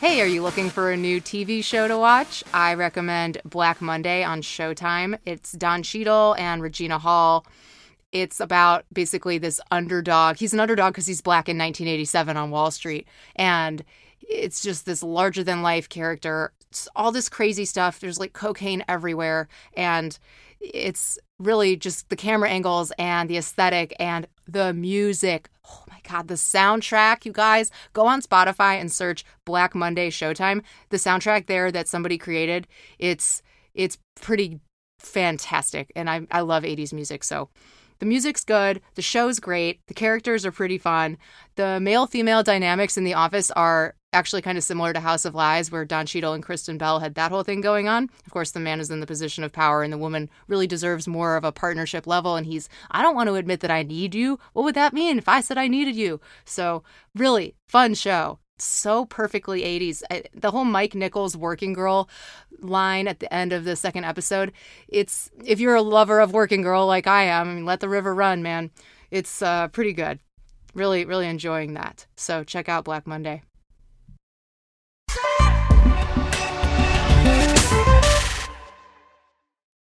Hey, are you looking for a new TV show to watch? I recommend Black Monday on Showtime. It's Don Cheadle and Regina Hall. It's about basically this underdog. He's an underdog because he's black in 1987 on Wall Street. And it's just this larger than life character. It's all this crazy stuff. There's like cocaine everywhere. And it's really just the camera angles and the aesthetic and the music. God, the soundtrack, you guys. Go on Spotify and search Black Monday Showtime. The soundtrack there that somebody created, it's it's pretty fantastic. And I, I love 80s music. So the music's good, the show's great, the characters are pretty fun. The male female dynamics in the office are actually kind of similar to House of Lies, where Don Cheadle and Kristen Bell had that whole thing going on. Of course, the man is in the position of power, and the woman really deserves more of a partnership level. And he's, I don't want to admit that I need you. What would that mean if I said I needed you? So, really fun show. So perfectly 80s. The whole Mike Nichols working girl line at the end of the second episode. It's if you're a lover of working girl like I am, I mean, let the river run, man. It's uh, pretty good. Really, really enjoying that. So check out Black Monday.